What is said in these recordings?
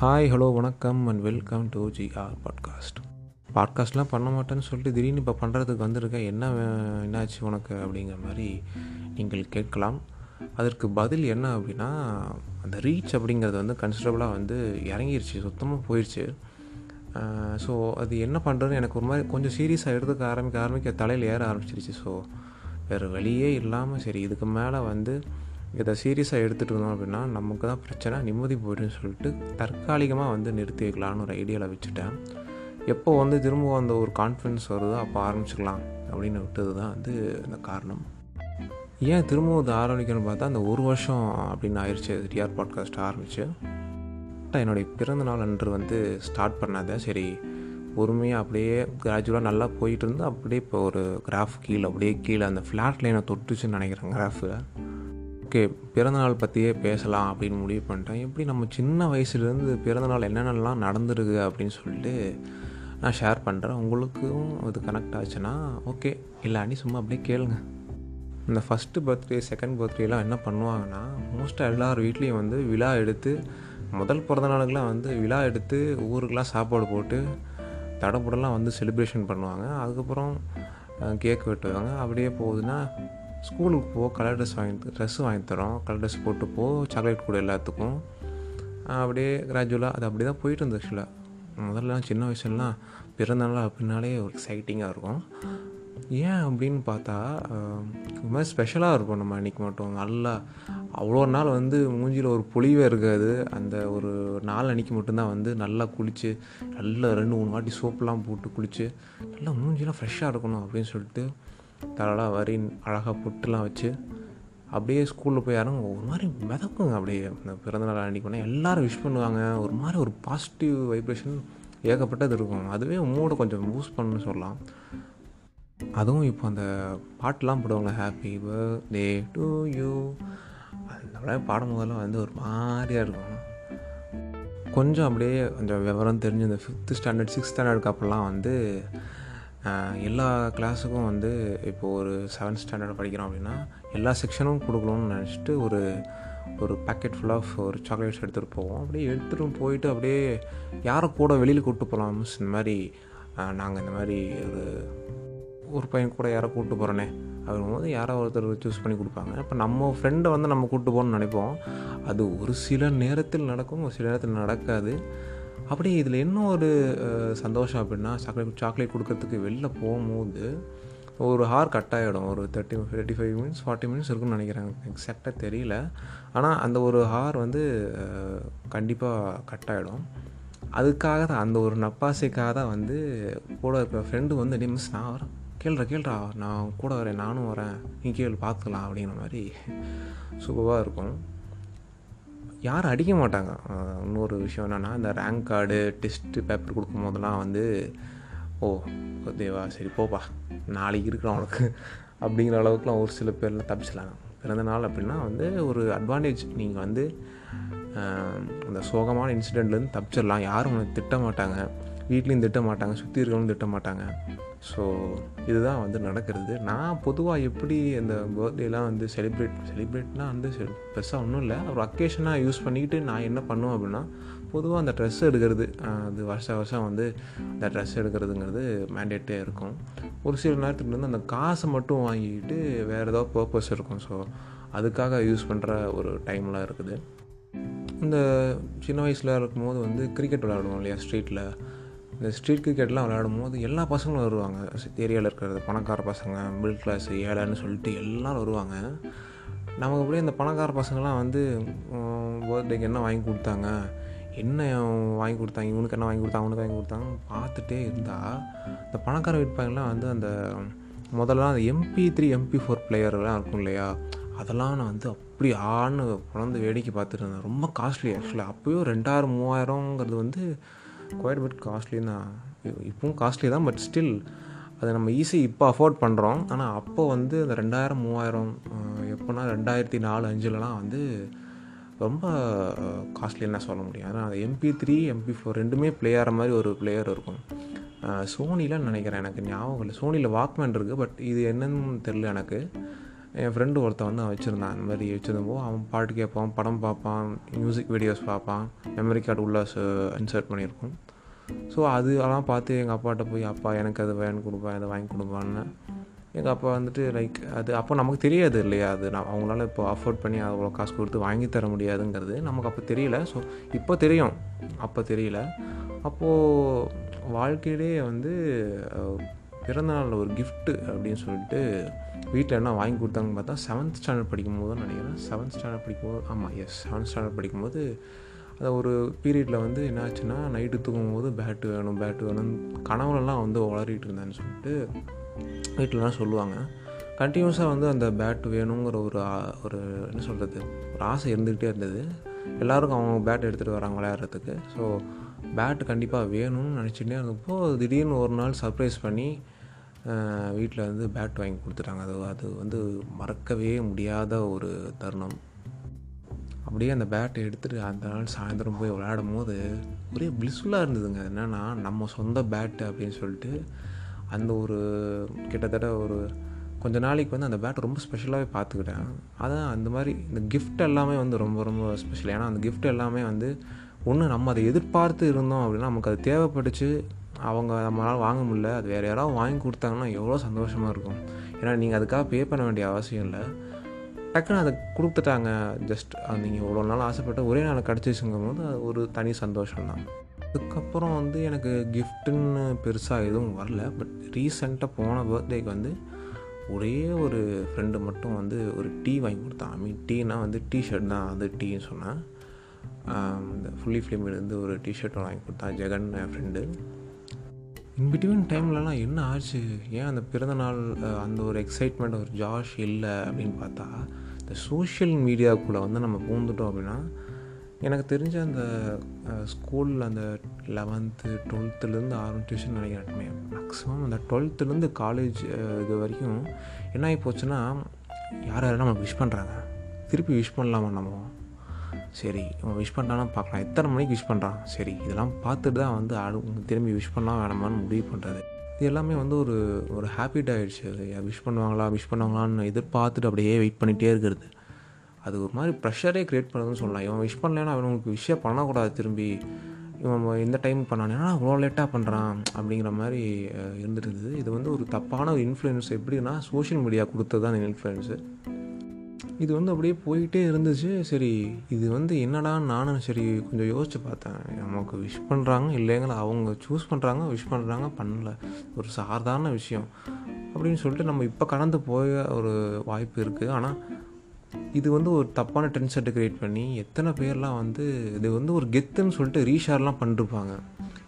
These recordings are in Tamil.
ஹாய் ஹலோ வணக்கம் and welcome to GR podcast பாட்காஸ்ட்லாம் பண்ண மாட்டேன்னு சொல்லிட்டு திடீர்னு இப்போ பண்ணுறதுக்கு வந்திருக்கேன் என்ன வே- என்னாச்சு உனக்கு அப்படிங்கிற மாதிரி நீங்கள் கேட்கலாம். அதற்கு பதில் என்ன அப்படின்னா அந்த ரீச் அப்படிங்கிறது வந்து கன்சிடரபுளாக வந்து இறங்கிருச்சு சுத்தமாக போயிடுச்சு ஸோ அது என்ன பண்ணுறதுன்னு எனக்கு ஒரு மாதிரி கொஞ்சம் சீரியஸாக எடுத்துக்க ஆரம்பிக்க ஆரம்பிக்க தலையில் ஏற ஆரம்பிச்சிருச்சு. ஸோ வேறு வழியே இல்லாமல் சரி இதுக்கு மேலே வந்து இதை சீரியஸாக எடுத்துகிட்டு வந்தோம் அப்படின்னா நமக்கு தான் பிரச்சனை நிம்மதி போய்டுன்னு சொல்லிட்டு தற்காலிகமாக வந்து நிறுத்தி வைக்கலான்னு ஒரு ஐடியாவில் வச்சுட்டேன். எப்போ வந்து திரும்ப அந்த ஒரு கான்ஃபிடன்ஸ் வருதோ அப்போ ஆரம்பிச்சுக்கலாம் அப்படின்னு விட்டது தான் வந்து இந்த காரணம். ஏன் திரும்பவும் இது ஆரம்பிக்கணும்னு பார்த்தா அந்த ஒரு வருஷம் அப்படின்னு ஆயிடுச்சு டிஆர் பாட்காஸ்ட் ஆரம்பிச்சு. என்னுடைய பிறந்த நாள் அன்று வந்து ஸ்டார்ட் பண்ணாத சரி பொறுமையாக அப்படியே கிராஜுவலாக நல்லா போயிட்டு இருந்து அப்படியே இப்போ ஒரு கிராஃப் கீழே அப்படியே கீழே அந்த ஃப்ளாட் லைனை தொட்டுச்சுன்னு நினைக்கிறேன் கிராஃபில் ஓகே பிறந்தநாள் பற்றியே பேசலாம் அப்படின்னு முடிவு பண்ணிட்டேன். எப்படி நம்ம சின்ன வயசுலேருந்து பிறந்தநாள் என்னென்னலாம் நடந்திருக்கு அப்படின்னு சொல்லிட்டு நான் ஷேர் பண்ணுறேன் உங்களுக்கும் அது கனெக்ட் ஆச்சுன்னா ஓகே இல்லாண்டி சும்மா அப்படியே கேளுங்க. இந்த ஃபஸ்ட்டு பர்த்டே செகண்ட் பர்த்டேலாம் என்ன பண்ணுவாங்கன்னா மோஸ்ட்டாக எல்லார் வீட்லேயும் வந்து விழா எடுத்து முதல் பிறந்த நாளுக்கெலாம் வந்து விழா எடுத்து ஊருக்கெலாம் சாப்பாடு போட்டு தடப்புடலாம் வந்து செலிப்ரேஷன் பண்ணுவாங்க. அதுக்கப்புறம் கேக் வெட்டுவாங்க. அப்படியே போகுதுன்னா ஸ்கூலுக்கு போ கலர் ட்ரெஸ் வாங்கி ட்ரெஸ் வாங்கி தரோம். கலர் ட்ரெஸ் போட்டு போ சாக்லேட் கூட எல்லாத்துக்கும். அப்படியே கிராஜுவலாக அது அப்படி தான் போயிட்டு இருந்தது ஆக்சுவலாக முதல்லாம் சின்ன வயசுலலாம் பிறந்தநாள் அப்படின்னாலே ஒரு எக்ஸைட்டிங்காக இருக்கும். ஏன் அப்படின்னு பார்த்தா ஆஹ், ஒரு மாதிரி ஸ்பெஷலாக இருக்கும் நம்ம அன்றைக்கி மட்டும். நல்லா அவ்வளோ நாள் வந்து மூஞ்சியில் ஒரு பொழிவே இருக்காது. அந்த ஒரு நாள் அன்றைக்கி மட்டும்தான் வந்து நல்லா குளித்து நல்லா ரெண்டு மூணு வாட்டி சோப்புலாம் போட்டு குளித்து நல்லா மூஞ்சிலாம் ஃப்ரெஷ்ஷாக இருக்கணும் அப்படின்னு சொல்லிட்டு தலலாம் வரி அழகாக பொட்டுலாம் வச்சு அப்படியே ஸ்கூலில் போய் யாரும் ஒரு மாதிரி மிதக்குங்க. அப்படியே இந்த பிறந்தநாள் அன்றைக்கி பண்ணால் எல்லோரும் விஷ் பண்ணுவாங்க. ஒரு மாதிரி ஒரு பாசிட்டிவ் வைப்ரேஷன் ஏகப்பட்டது இருக்கும். அதுவே மூடை கொஞ்சம் பூஸ்ட் பண்ணுன்னு சொல்லலாம். அதுவும் இப்போ அந்த பாட்டெலாம் போடுவாங்களே ஹாப்பி பர்த்டே டு யூ அந்த பாடும் போதெல்லாம் வந்து ஒரு மாதிரியாக இருக்கும். கொஞ்சம் அப்படியே கொஞ்சம் விவரம் தெரிஞ்சு இந்த ஃபிஃப்த்து ஸ்டாண்டர்ட் சிக்ஸ்த் ஸ்டாண்டர்டுக்கு அப்போல்லாம் வந்து எல்லா கிளாஸுக்கும் வந்து இப்போது ஒரு செவன்த் ஸ்டாண்டர்ட் படிக்கிறோம் அப்படின்னா எல்லா செக்ஷனும் கொடுக்கணும்னு நினச்சிட்டு ஒரு ஒரு பேக்கெட் ஃபுல் ஆஃப் ஒரு சாக்லேட்ஸ் எடுத்துகிட்டு போவோம். அப்படியே எடுத்துகிட்டு போயிட்டு அப்படியே யாரை கூட வெளியில் கூப்பிட்டு போகலாம் மிஸ் இந்த மாதிரி நாங்கள் இந்த மாதிரி ஒரு ஒரு பையன் கூட யாரை கூப்பிட்டு போகிறோனே அப்படிங்கும்போது யாரோ ஒருத்தர் சூஸ் பண்ணி கொடுப்பாங்க. இப்போ நம்ம ஃப்ரெண்டை வந்து நம்ம கூப்பிட்டு போகணும்னு நினைப்போம். அது ஒரு சில நேரத்தில் நடக்கும் ஒரு சில நேரத்தில் நடக்காது. அப்படி இதில் என்ன ஒரு சந்தோஷம் அப்படின்னா சாக்லேட் சாக்லேட் கொடுக்கறதுக்கு வெளில போகும்போது ஒரு ஹார் கட் ஆகிடும் ஒரு thirty thirty five minutes forty minutes இருக்குன்னு நினைக்கிறேன் எக்ஸாக்டாக தெரியல. ஆனால் அந்த ஒரு ஹார் வந்து கண்டிப்பாக கட் ஆகிடும் அதுக்காக தான் அந்த ஒரு நப்பாசைக்காக தான் வந்து கூட இருக்கிற ஃப்ரெண்டு வந்து "டேய் மிஸ் நான் வரேன். கேள்ற கேள்றா நான் கூட வரேன். நானும் வரேன். நீ கேள் பார்த்துக்கலாம் அப்படிங்கிற மாதிரி சூப்பராக இருக்கும். யாரும் அடிக்க மாட்டாங்க. இன்னொரு விஷயம் என்னென்னா இந்த ரேங்க் கார்டு டெஸ்ட்டு பேப்பர் கொடுக்கும் போதெல்லாம் வந்து ஓ தேவா சரி போப்பா நாளைக்கு இருக்கிறோம் உனக்கு. அப்படிங்கிற அளவுக்குலாம் ஒரு சில பேர்லாம் தப்பிச்சிடலாம் பிறந்த நாள் அப்படின்னா வந்து ஒரு அட்வான்டேஜ் நீங்கள் வந்து அந்த சோகமான இன்சிடெண்ட்லேருந்து தப்பிச்சிடலாம். யாரும் உனக்கு திட்ட மாட்டாங்க. வீட்லேயும் திட்ட மாட்டாங்க. சுற்றி இருக்கவங்களும் திட்ட மாட்டாங்க. ஸோ இதுதான் வந்து நடக்கிறது. நான் பொதுவாக எப்படி இந்த பர்த்டேலாம் வந்து செலிப்ரேட் செலிப்ரேட்லாம் வந்து பெருசாக ஒன்றும் இல்லை. ஒரு அக்கேஷனாக யூஸ் பண்ணிக்கிட்டு நான் என்ன பண்ணுவேன் அப்படின்னா பொதுவாக அந்த ட்ரெஸ் எடுக்கிறது அது வருஷம் வருஷம் வந்து அந்த ட்ரெஸ் எடுக்கிறதுங்கிறது மேண்டேட்டே இருக்கும். ஒரு சில நேரத்துக்கு வந்து அந்த காசை மட்டும் வாங்கிக்கிட்டு வேறு ஏதோ பர்பஸ் இருக்கும். ஸோ அதுக்காக யூஸ் பண்ணுற ஒரு டைம்லாம் இருக்குது. இந்த சின்ன வயசில் இருக்கும்போது வந்து கிரிக்கெட் விளையாடுவோம் இல்லையா ஸ்ட்ரீட்டில் இந்த ஸ்ட்ரீட் கிரிக்கெட்லாம் விளையாடும் போது எல்லா பசங்களும் வருவாங்க. ஏரியாவில் இருக்கிறது பணக்கார பசங்க மிடில் கிளாஸ் ஏழைன்னு சொல்லிட்டு எல்லோரும் வருவாங்க. நமக்கு அப்படியே இந்த பணக்கார பசங்கள்லாம் வந்து பர்த்டேக்கு என்ன வாங்கி கொடுத்தாங்க? என்ன வாங்கி கொடுத்தாங்க? இவனுக்கு என்ன வாங்கி கொடுத்தாங்க அவனுக்கு வாங்கி கொடுத்தாங்க பார்த்துட்டே இருந்தால் இந்த பணக்கார விற்பாங்கலாம் வந்து அந்த முதல்லாம் அந்த எம்பி த்ரீ எம்பி ஃபோர் பிளேயர்லாம் இருக்கும் இல்லையா? அதெல்லாம் நான் வந்து அப்படி ஆன்னு குழந்த வேடிக்கை பார்த்துட்டு இருந்தேன். ரொம்ப காஸ்ட்லி ஆக்சுவலாக அப்போயும் ரெண்டாயிரம் மூவாயிரங்கிறது வந்து குவைட் பிட் காஸ்ட்லி தான் இப்பவும் காஸ்ட்லி தான் பட் ஸ்டில் அதை நம்ம ஈஸி இப்போ அஃபோர்ட் பண்ணுறோம் ஆனால் அப்போ வந்து அந்த ரெண்டாயிரம் மூவாயிரம் எப்போனா ரெண்டாயிரத்தி நாலு அஞ்சுலலாம் வந்து ரொம்ப காஸ்ட்லின்னு சொல்ல முடியும். ஆனால் அந்த எம்பி த்ரீ எம்பி ஃபோர் ரெண்டுமே ப்ளே ஆகிற மாதிரி ஒரு பிளேயர் இருக்கும். சோனியில் நினைக்கிறேன் எனக்கு ஞாபகம் இல்லை. சோனியில் வாக்மேன் இருக்குது பட் இது என்னன்னு தெரில எனக்கு. என் ஃப்ரெண்டு ஒருத்தன் வந்து அவன் வச்சுருந்தான். அந்த மாதிரி வச்சுருந்தபோது அவன் பாட்டு கேட்பான் படம் பார்ப்பான் மியூசிக் வீடியோஸ் பார்ப்பான் மெமரி கார்டு உள்ளே இன்சர்ட் பண்ணியிருக்கோம் ஸோ அது அதெல்லாம் பார்த்து எங்கள் அப்பாட்ட போய் அப்பா எனக்கு அது வேணும் கொடுப்பேன் இதை வாங்கி கொடுப்பான்னு. எங்கள் அப்பா வந்துட்டு லைக் அது அப்போ நமக்கு தெரியாது இல்லையா அது நான் அவங்களால இப்போ அஃபோர்ட் பண்ணி அவ்வளோ காசு கொடுத்து வாங்கி தர முடியாதுங்கிறது நமக்கு அப்போ தெரியல. ஸோ இப்போ தெரியும். அப்போ தெரியல. அப்போது வாழ்க்கையிலே வந்து பிறந்தநாளில் ஒரு கிஃப்ட்டு அப்படின்னு சொல்லிட்டு வீட்டில் என்ன வாங்கி கொடுத்தாங்கன்னு பார்த்தா செவன்த் ஸ்டாண்டர்ட் படிக்கும்போது நினைக்கிறேன். செவன்த் ஸ்டாண்டர்ட் படிக்கும்போது ஆமாம் எஸ் செவன்த் ஸ்டாண்டர்ட் படிக்கும்போது அந்த ஒரு பீரியடில் வந்து என்ன ஆச்சுன்னா நைட்டு தூங்கும்போது பேட்டு வேணும் பேட்டு வேணும் கனவுலலாம் வந்து வளரிட்டு இருந்தேன்னு சொல்லிட்டு வீட்டிலலாம் சொல்லுவாங்க. கண்டினியூஸாக வந்து அந்த பேட் வேணுங்கிற ஒரு ஒரு என்ன சொல்கிறது ஒரு ஆசை இருந்துக்கிட்டே இருந்தது. எல்லாருக்கும் அவங்க பேட் எடுத்துகிட்டு வராங்க விளையாடுறதுக்கு. ஸோ பேட் கண்டிப்பாக வேணும்னு நினச்சிட்டே இருந்தப்போ திடீர்னு ஒரு நாள் சர்ப்ரைஸ் பண்ணி வீட்டில் வந்து பேட் வாங்கி கொடுத்துட்டாங்க. அது அது வந்து மறக்கவே முடியாத ஒரு தருணம். அப்படியே அந்த பேட்டை எடுத்துகிட்டு அந்த நாள் சாயந்தரம் போய் விளையாடும் போது ஒரே பிளிஸ்ஃபுல்லாக இருந்ததுங்க. என்னென்னா நம்ம சொந்த பேட்டு அப்படின்னு சொல்லிட்டு அந்த ஒரு கிட்டத்தட்ட ஒரு கொஞ்ச நாளைக்கு வந்து அந்த பேட் ரொம்ப ஸ்பெஷலாகவே பார்த்துக்கிட்டேன் அதான் அந்த மாதிரி இந்த கிஃப்ட் எல்லாமே வந்து ரொம்ப ரொம்ப ஸ்பெஷல் ஏன்னா அந்த கிஃப்ட் எல்லாமே வந்து ஒன்று நம்ம அதை எதிர்பார்த்து இருந்தோம் அப்படின்னா நமக்கு அது தேவைப்பட்டுச்சு. அவங்க நம்மளால் வாங்க முடியல அது வேறு யாராவது வாங்கி கொடுத்தாங்கன்னா எவ்வளோ சந்தோஷமாக இருக்கும். ஏன்னா நீங்கள் அதுக்காக பே பண்ண வேண்டிய அவசியம் இல்லை. டக்குன்னு அதை கொடுத்துட்டாங்க. ஜஸ்ட் நீங்கள் இவ்வளோ நாள் ஆசைப்பட்டு ஒரே நாள் கிடச்சிச்சுங்கும் போது அது ஒரு தனி சந்தோஷம் தான் அதுக்கப்புறம் வந்து எனக்கு கிஃப்ட்டுன்னு பெருசாக எதுவும் வரல. பட் ரீசெண்டாக போன பர்த்டேக்கு வந்து ஒரே ஒரு ஃப்ரெண்டு மட்டும் வந்து ஒரு டீ வாங்கி கொடுத்தான். ஐ மீன் டீனா வந்து டிஷர்ட் தான் அது டீன்னு சொன்னேன். இந்த ஃபுல்லி ஃபிலிமிலேருந்து ஒரு டிஷர்ட் வாங்கி கொடுத்தான் ஜெகன் என் ஃப்ரெண்டு இன்பிட்வீன் டைம்லலாம் என்ன ஆச்சு? ஏன் அந்த பிறந்தநாள் அந்த ஒரு எக்ஸைட்மெண்ட் ஒரு ஜாஷ் இல்லை அப்படின்னு பார்த்தா இந்த சோஷியல் மீடியாக்குள்ளே வந்து நம்ம பூந்துட்டோம் அப்படின்னா எனக்கு தெரிஞ்ச அந்த ஸ்கூலில் அந்த லெவன்த்து டுவெல்த்துலேருந்து ஆரம்பிச்சிச்சுன்னு நினைக்கிறேன் மேக்ஸிமம் அந்த டுவெல்த்துலேருந்து காலேஜ் இது வரைக்கும் என்ன ஆகி போச்சுன்னா யார் யாரும் நம்ம விஷ் பண்ணுறாங்க திருப்பி விஷ் பண்ணலாமா நம்ம? சரி இவன் விஷ் பண்ணுறானா பார்க்கலாம். எத்தனை மணிக்கு விஷ் பண்ணுறான் சரி இதெல்லாம் பார்த்துட்டு தான் வந்து ஆடு திரும்பி விஷ் பண்ணலாம் வேணாமான்னு முடிவு பண்ணுறது இது எல்லாமே வந்து ஒரு ஒரு ஹேபிட் ஆகிடுச்சு விஷ் பண்ணுவாங்களா விஷ் பண்ணுவாங்களான்னு எதிர்பார்த்துட்டு அப்படியே வெயிட் பண்ணிகிட்டே இருக்கிறது. அது ஒரு மாதிரி ப்ரெஷரே க்ரியேட் பண்ணுறதுன்னு சொல்லலாம். இவன் விஷ் பண்ணலன்னா அவனுக்கு விஷயம் பண்ணக்கூடாது திரும்பி. இவன் இந்த டைம் பண்ணானா அவ்வளோ லேட்டாக பண்ணுறான் அப்படிங்கிற மாதிரி இருந்துட்டு இருந்தது. இது வந்து ஒரு தப்பான ஒரு இன்ஃப்ளூயன்ஸ் எப்படின்னா சோஷியல் மீடியா கொடுத்தது தான் அந்த இன்ஃப்ளூயன்ஸு இது வந்து அப்படியே போயிட்டே இருந்துச்சு. சரி இது வந்து என்னடா நானும் சரி கொஞ்சம் யோசித்து பார்த்தேன். நமக்கு விஷ் பண்ணுறாங்க இல்லைங்களா? அவங்க சூஸ் பண்ணுறாங்க விஷ் பண்ணுறாங்க பண்ணல. ஒரு சாதாரண விஷயம். அப்படின்னு சொல்லிட்டு நம்ம இப்போ கடந்து போய ஒரு வாய்ப்பு இருக்குது ஆனால் இது வந்து ஒரு தப்பான ட்ரெண்ட் செட்டை க்ரியேட் பண்ணி எத்தனை பேர்லாம் வந்து இது வந்து ஒரு கெத்துன்னு சொல்லிட்டு ரீஷேர்லாம் பண்ணிருப்பாங்க.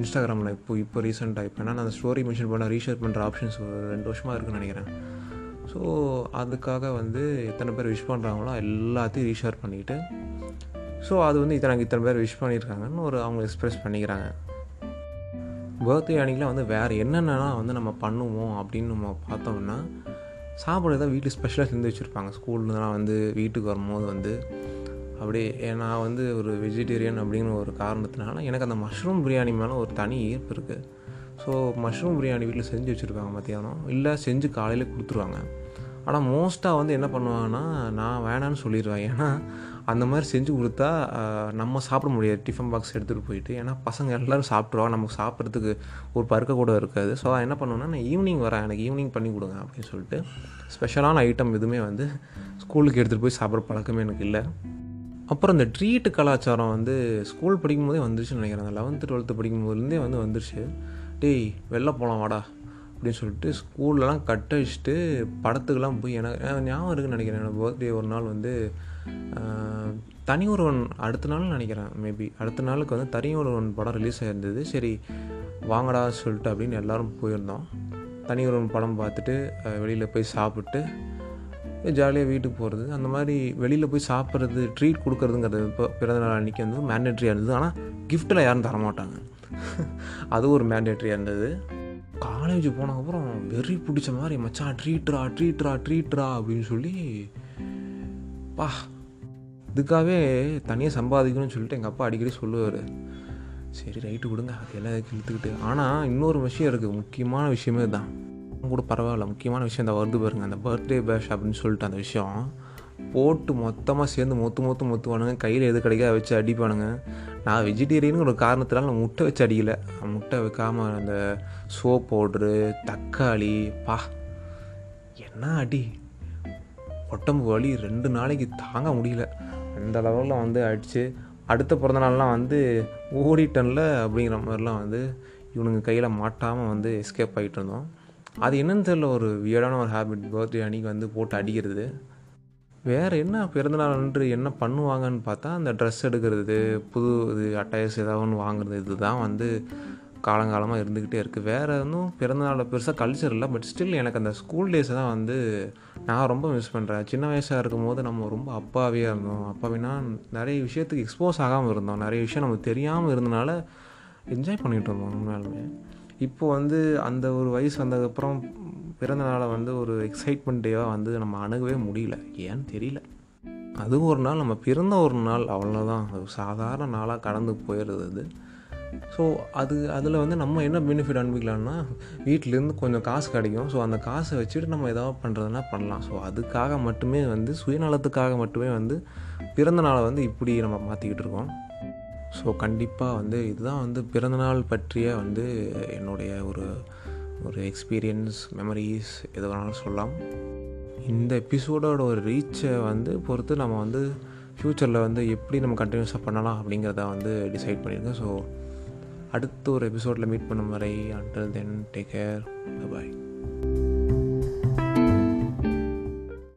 இன்ஸ்டாகிராமில் இப்போ இப்போ ரீசெண்டாக இப்போ நான் அந்த ஸ்டோரி மென்ஷன் பண்ண ரீஷேர் பண்ணுற ஆப்ஷன்ஸ் ஒரு ரெண்டு வருஷமாக இருக்குன்னு நினைக்கிறேன். ஸோ அதுக்காக வந்து எத்தனை பேர் விஷ் பண்ணுறாங்களோ எல்லாத்தையும் ரீஷேர் பண்ணிக்கிட்டு ஸோ அது வந்து இத்தனை இத்தனை பேர் விஷ் பண்ணியிருக்காங்கன்னு ஒரு அவங்க எக்ஸ்ப்ரெஸ் பண்ணிக்கிறாங்க. பர்த்டே அன்றைக்கெலாம் வந்து வேறு என்னென்னலாம் வந்து நம்ம பண்ணுவோம் அப்படின்னு நம்ம பார்த்தோம்னா சாப்பாடு தான் வீட்டில் ஸ்பெஷலாக செஞ்சு வச்சுருப்பாங்க. ஸ்கூல்லாம் வந்து வீட்டுக்கு வரும்போது வந்து. அப்படியே நான் வந்து ஒரு வெஜிடேரியன் அப்படிங்கிற ஒரு காரணத்தினால எனக்கு அந்த மஷ்ரூம் பிரியாணி மேலே ஒரு தனி ஈர்ப்பு இருக்குது ஸோ மஷ்ரூம் பிரியாணி வீட்டில் செஞ்சு வச்சுருப்பாங்க மத்தியானம். இல்லை செஞ்சு காலையில் கொடுத்துருவாங்க. ஆனால் மோஸ்ட்டாக வந்து என்ன பண்ணுவாங்கன்னா நான் வேணான்னு சொல்லிடுவேன் ஏன்னா அந்த மாதிரி செஞ்சு கொடுத்தா நம்ம சாப்பிட முடியாது. டிஃபன் பாக்ஸ் எடுத்துகிட்டு போயிட்டு. ஏன்னா பசங்க எல்லோரும் சாப்பிட்ருவாங்க நமக்கு சாப்பிட்றதுக்கு ஒரு பருக்க கூட இருக்காது. ஸோ என்ன பண்ணுவேன்னா நான் ஈவினிங் வரேன். எனக்கு ஈவினிங் பண்ணி கொடுங்க அப்படின்னு சொல்லிட்டு ஸ்பெஷலான ஐட்டம் எதுவுமே வந்து ஸ்கூலுக்கு எடுத்துகிட்டு போய் சாப்பிட்ற பழக்கமே எனக்கு இல்லை. அப்புறம் இந்த ட்ரீட்டு கலாச்சாரம் வந்து ஸ்கூல் படிக்கும்போதே வந்துருச்சுன்னு நினைக்கிறேன். அந்த லெவன்த்து டுவெல்த்து படிக்கும்போதுலேருந்தே வந்து வந்துருச்சு. டேய் வெளில போகலாம் வாடா. அப்படின்னு சொல்லிட்டு ஸ்கூல்லலாம் கட் அடிச்சுட்டு படத்துக்கெலாம் போய் எனக்கு ஞாபகம் இருக்குன்னு நினைக்கிறேன். எனக்கு பர்த்டே ஒரு நாள் வந்து தனி ஒருவன் அடுத்த நாள் நினைக்கிறேன் மேபி அடுத்த நாளுக்கு வந்து தனி ஒருவன் படம் ரிலீஸ் ஆகிருந்தது சரி வாங்கடா சொல்லிட்டு அப்படின்னு எல்லோரும் போயிருந்தோம். தனி ஒருவன் படம் பார்த்துட்டு வெளியில் போய் சாப்பிட்டு ஜாலியாக வீட்டுக்கு போகிறது அந்த மாதிரி வெளியில் போய் சாப்பிட்றது ட்ரீட் கொடுக்குறதுங்கிறது இப்போ பிறந்தநாள் அன்றைக்கி வந்து மேண்டேட்ரியாக இருந்தது. ஆனால் கிஃப்ட்டில் யாரும் தரமாட்டாங்க. அது ஒரு மேண்டேட்ரியாக இருந்தது. காலேஜ் போனதுக்கப்புறம் வெறி பிடிச்ச மாதிரி மச்சான் ட்ரீட்ரா ட்ரீட்ரா ட்ரீட்ரா அப்படின்னு சொல்லி பா இதுக்காகவே தனியாக சம்பாதிக்கணும்னு சொல்லிட்டு எங்கள் அப்பா அடிக்கடி சொல்லுவார். சரி ரைட்டு கொடுங்க அது எல்லாம் இழுத்துக்கிட்டு. ஆனால் இன்னொரு விஷயம் இருக்குது முக்கியமான விஷயமே தான் கூட பரவாயில்ல. முக்கியமான விஷயம் இந்த வருது பாருங்க. அந்த பர்த்டே பேஷ் அப்படின்னு சொல்லிட்டு அந்த விஷயம். போட்டு மொத்தமாக சேர்ந்து மொத்து மொத்து மொத்துவானுங்க. கையில் எது கிடைக்காத வச்சு அடிப்பானுங்க. நான் வெஜிடேரியனுங்கிற ஒரு காரணத்தினால நான் முட்டை வச்சு அடிக்கலை. முட்டை வைக்காமல் அந்த சோப் பவுட்ரு தக்காளி பா. என்ன அடி? உடம்பு வலி ரெண்டு நாளைக்கு தாங்க முடியல. அந்த லெவலில் வந்து அடித்து அடுத்த பிறந்த நாள்லாம் வந்து ஓடிட்டன்ல அப்படிங்கிற மாதிரிலாம் வந்து இவனுங்க கையில் மாட்டாமல் வந்து எஸ்கேப் ஆகிட்டு இருந்தோம். அது என்னென்னு தெரியல ஒரு வியடான ஒரு ஹேபிட் பர்த்டே அன்றைக்கி வந்து போட்டு அடிக்கிறது. வேறு என்ன பிறந்தநாள் அன்று என்ன பண்ணுவாங்கன்னு பார்த்தா அந்த ட்ரெஸ் எடுக்கிறது புது இது அட்டையர்ஸ் ஏதாவது ஒன்று வாங்குறது இதுதான் வந்து காலங்காலமாக இருந்துக்கிட்டே இருக்குது வேறு ஒன்றும் பிறந்தநாளில் பெருசாக கல்ச்சர் இல்லை பட் ஸ்டில் எனக்கு அந்த ஸ்கூல் டேஸை தான் வந்து நான் ரொம்ப மிஸ் பண்ணுறேன் சின்ன வயசாக இருக்கும் போது நம்ம ரொம்ப அப்பாவியாக இருந்தோம். அப்பாவினா நிறைய விஷயத்துக்கு எக்ஸ்போஸ் ஆகாமல் இருந்தோம். நிறைய விஷயம் நமக்கு தெரியாமல் இருந்தனால என்ஜாய் பண்ணிகிட்டு இருந்தோம் உண்மையாலுமே. இப்போ வந்து அந்த ஒரு வயசு வந்ததுக்கப்புறம் பிறந்த நாளை வந்து ஒரு எக்ஸைட்மெண்ட் டேவாக வந்து நம்ம அணுகவே முடியல. ஏன்னு தெரியல. அதுவும் ஒரு நாள் நம்ம பிறந்த ஒரு நாள் அவ்வளோதான் அது சாதாரண நாளாக கடந்து போயிடுது அது. ஸோ அது அதில் வந்து நம்ம என்ன பெனிஃபிட் அனுப்பிக்கலாம்னா வீட்டிலேருந்து கொஞ்சம் காசு கிடைக்கும். ஸோ அந்த காசை வச்சுட்டு நம்ம ஏதாவது பண்ணுறதுனா பண்ணலாம். ஸோ அதுக்காக மட்டுமே வந்து சுயநலத்துக்காக மட்டுமே வந்து பிறந்த நாளை வந்து இப்படி நம்ம மாற்றிக்கிட்டு இருக்கோம். ஸோ கண்டிப்பாக வந்து இதுதான் வந்து பிறந்தநாள் பற்றிய வந்து என்னுடைய ஒரு ஒரு எக்ஸ்பீரியன்ஸ் மெமரிஸ் எது வேணாலும் சொல்லலாம். இந்த எபிசோடோட ஒரு ரீச்சை வந்து பொறுத்து நம்ம வந்து ஃப்யூச்சரில் வந்து எப்படி நம்ம கண்டினியூஸாக பண்ணலாம் அப்படிங்கிறத வந்து டிசைட் பண்ணியிருக்கேன் ஸோ அடுத்த ஒரு எபிசோடில் மீட் பண்ணும் வரை until then take care bye